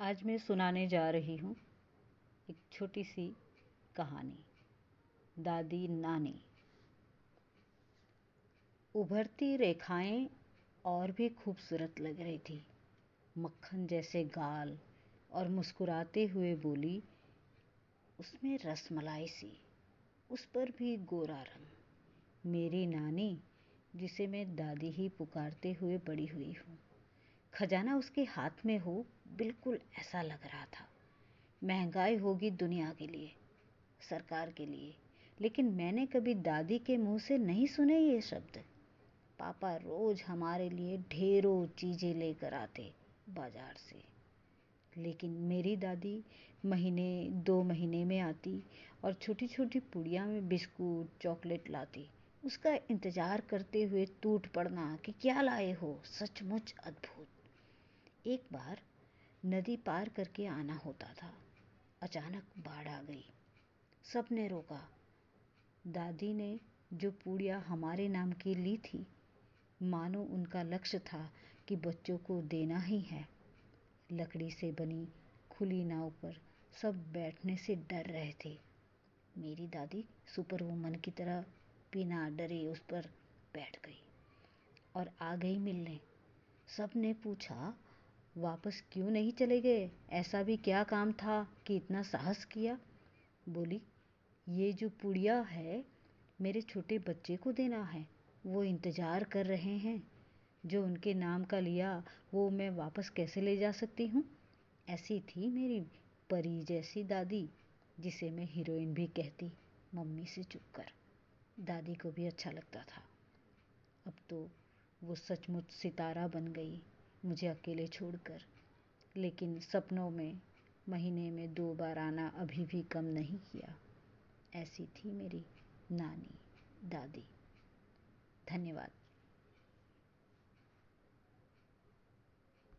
आज मैं सुनाने जा रही हूँ एक छोटी सी कहानी। दादी नानी। उभरती रेखाएँ और भी खूबसूरत लग रही थी। मक्खन जैसे गाल और मुस्कुराते हुए बोली, उसमें रसमलाई सी, उस पर भी गोरा रंग। मेरी नानी, जिसे मैं दादी ही पुकारते हुए बड़ी हुई हूँ, खजाना उसके हाथ में हो बिल्कुल ऐसा लग रहा था। महँगाई होगी दुनिया के लिए, सरकार के लिए। लेकिन मैंने कभी दादी के मुँह से नहीं सुने ये शब्द। पापा रोज हमारे लिए ढेरों चीज़ें लेकर आते बाज़ार से। लेकिन मेरी दादी महीने, दो महीने में आती और छोटी छोटी पुड़िया में बिस्कुट, चॉकलेट लाती। उसका इंतज़ार करते हुए टूट पड़ना कि क्या लाए हो, सचमुच अद्भुत। एक बार नदी पार करके आना होता था। अचानक बाढ़ आ गई। सबने रोका। दादी ने जो पूड़िया हमारे नाम की ली थी, मानो उनका लक्ष्य था कि बच्चों को देना ही है। लकड़ी से बनी खुली नाव पर सब बैठने से डर रहे थे। मेरी दादी सुपर वुमन की तरह बिना डरे उस पर बैठ गई और आ गई मिलने। सबने पूछा वापस क्यों नहीं चले गए? ऐसा भी क्या काम था कि इतना साहस किया? बोली, ये जो पुड़िया है, मेरे छोटे बच्चे को देना है। वो इंतज़ार कर रहे हैं। जो उनके नाम का लिया, वो मैं वापस कैसे ले जा सकती हूँ? ऐसी थी मेरी परी जैसी दादी, जिसे मैं हीरोइन भी कहती। मम्मी से चुप कर दादी को भी अच्छा लगता था। अब तो वो सचमुच सितारा बन गई। मुझे अकेले छोड़कर। लेकिन सपनों में, महीने में दो बार आना अभी भी कम नहीं किया। ऐसी थी मेरी नानी, दादी। धन्यवाद।